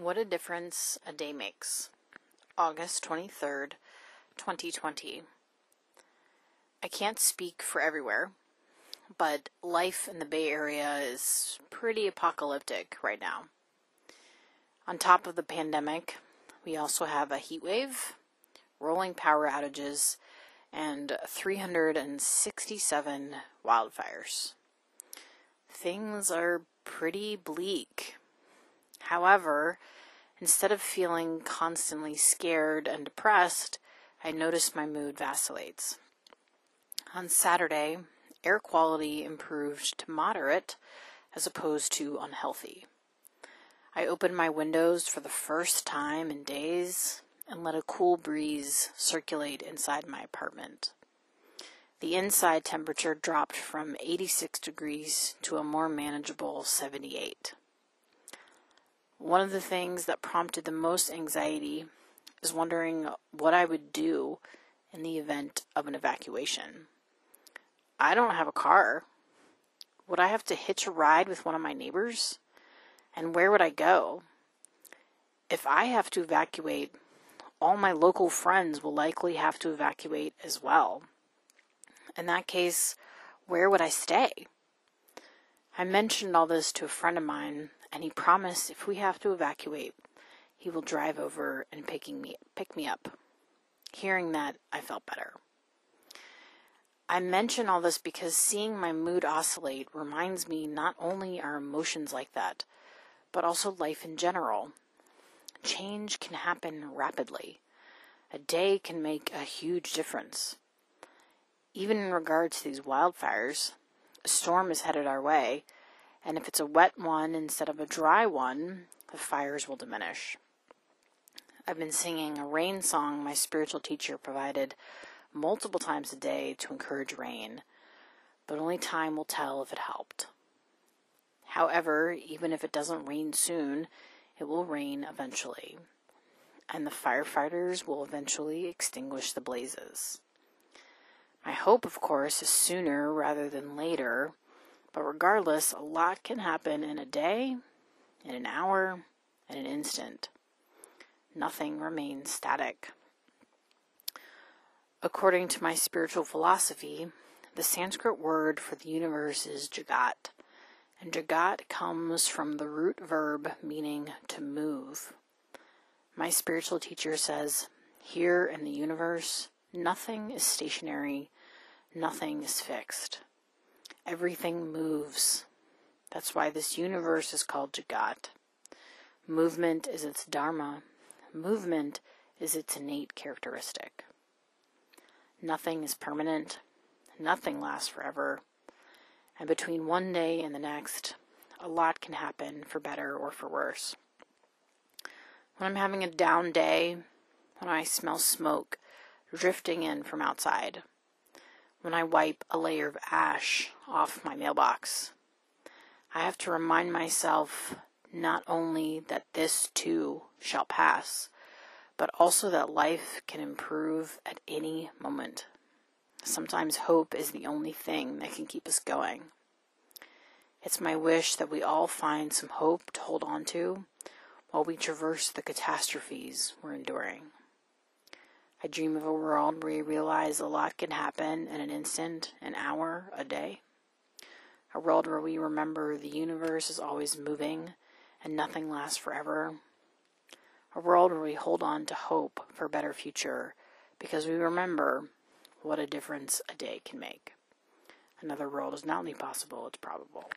What a difference a day makes. August 23rd, 2020. I can't speak for everywhere, but life in the Bay Area is pretty apocalyptic right now. On top of the pandemic, we also have a heat wave, rolling power outages, and 367 wildfires. Things are pretty bleak. However, instead of feeling constantly scared and depressed, I notice my mood vacillates. On Saturday, air quality improved to moderate as opposed to unhealthy. I opened my windows for the first time in days and let a cool breeze circulate inside my apartment. The inside temperature dropped from 86 degrees to a more manageable 78. One of the things that prompted the most anxiety is wondering what I would do in the event of an evacuation. I don't have a car. Would I have to hitch a ride with one of my neighbors? And where would I go? If I have to evacuate, all my local friends will likely have to evacuate as well. In that case, where would I stay? I mentioned all this to a friend of mine and he promised if we have to evacuate, he will drive over and picking me pick me up. Hearing that, I felt better. I mention all this because seeing my mood oscillate reminds me not only are emotions like that, but also life in general. Change can happen rapidly. A day can make a huge difference. Even in regard to these wildfires, a storm is headed our way, and if it's a wet one instead of a dry one, the fires will diminish. I've been singing a rain song my spiritual teacher provided multiple times a day to encourage rain, but only time will tell if it helped. However, even if it doesn't rain soon, it will rain eventually, and the firefighters will eventually extinguish the blazes. My hope, of course, is sooner rather than later but regardless, a lot can happen in a day, in an hour, in an instant. Nothing remains static. According to my spiritual philosophy, the Sanskrit word for the universe is Jagat, and Jagat comes from the root verb meaning to move. My spiritual teacher says, here in the universe, nothing is stationary, nothing is fixed. Everything moves. That's why this universe is called Jagat. Movement is its dharma. Movement is its innate characteristic. Nothing is permanent. Nothing lasts forever. And between one day and the next, a lot can happen for better or for worse. When I'm having a down day, when I smell smoke drifting in from outside, when I wipe a layer of ash off my mailbox. I have to remind myself not only that this too shall pass, but also that life can improve at any moment. Sometimes hope is the only thing that can keep us going. It's my wish that we all find some hope to hold on to while we traverse the catastrophes we're enduring. I dream of a world where you realize a lot can happen in an instant, an hour, a day. A world where we remember the universe is always moving and nothing lasts forever. A world where we hold on to hope for a better future because we remember what a difference a day can make. Another world is not only possible, it's probable.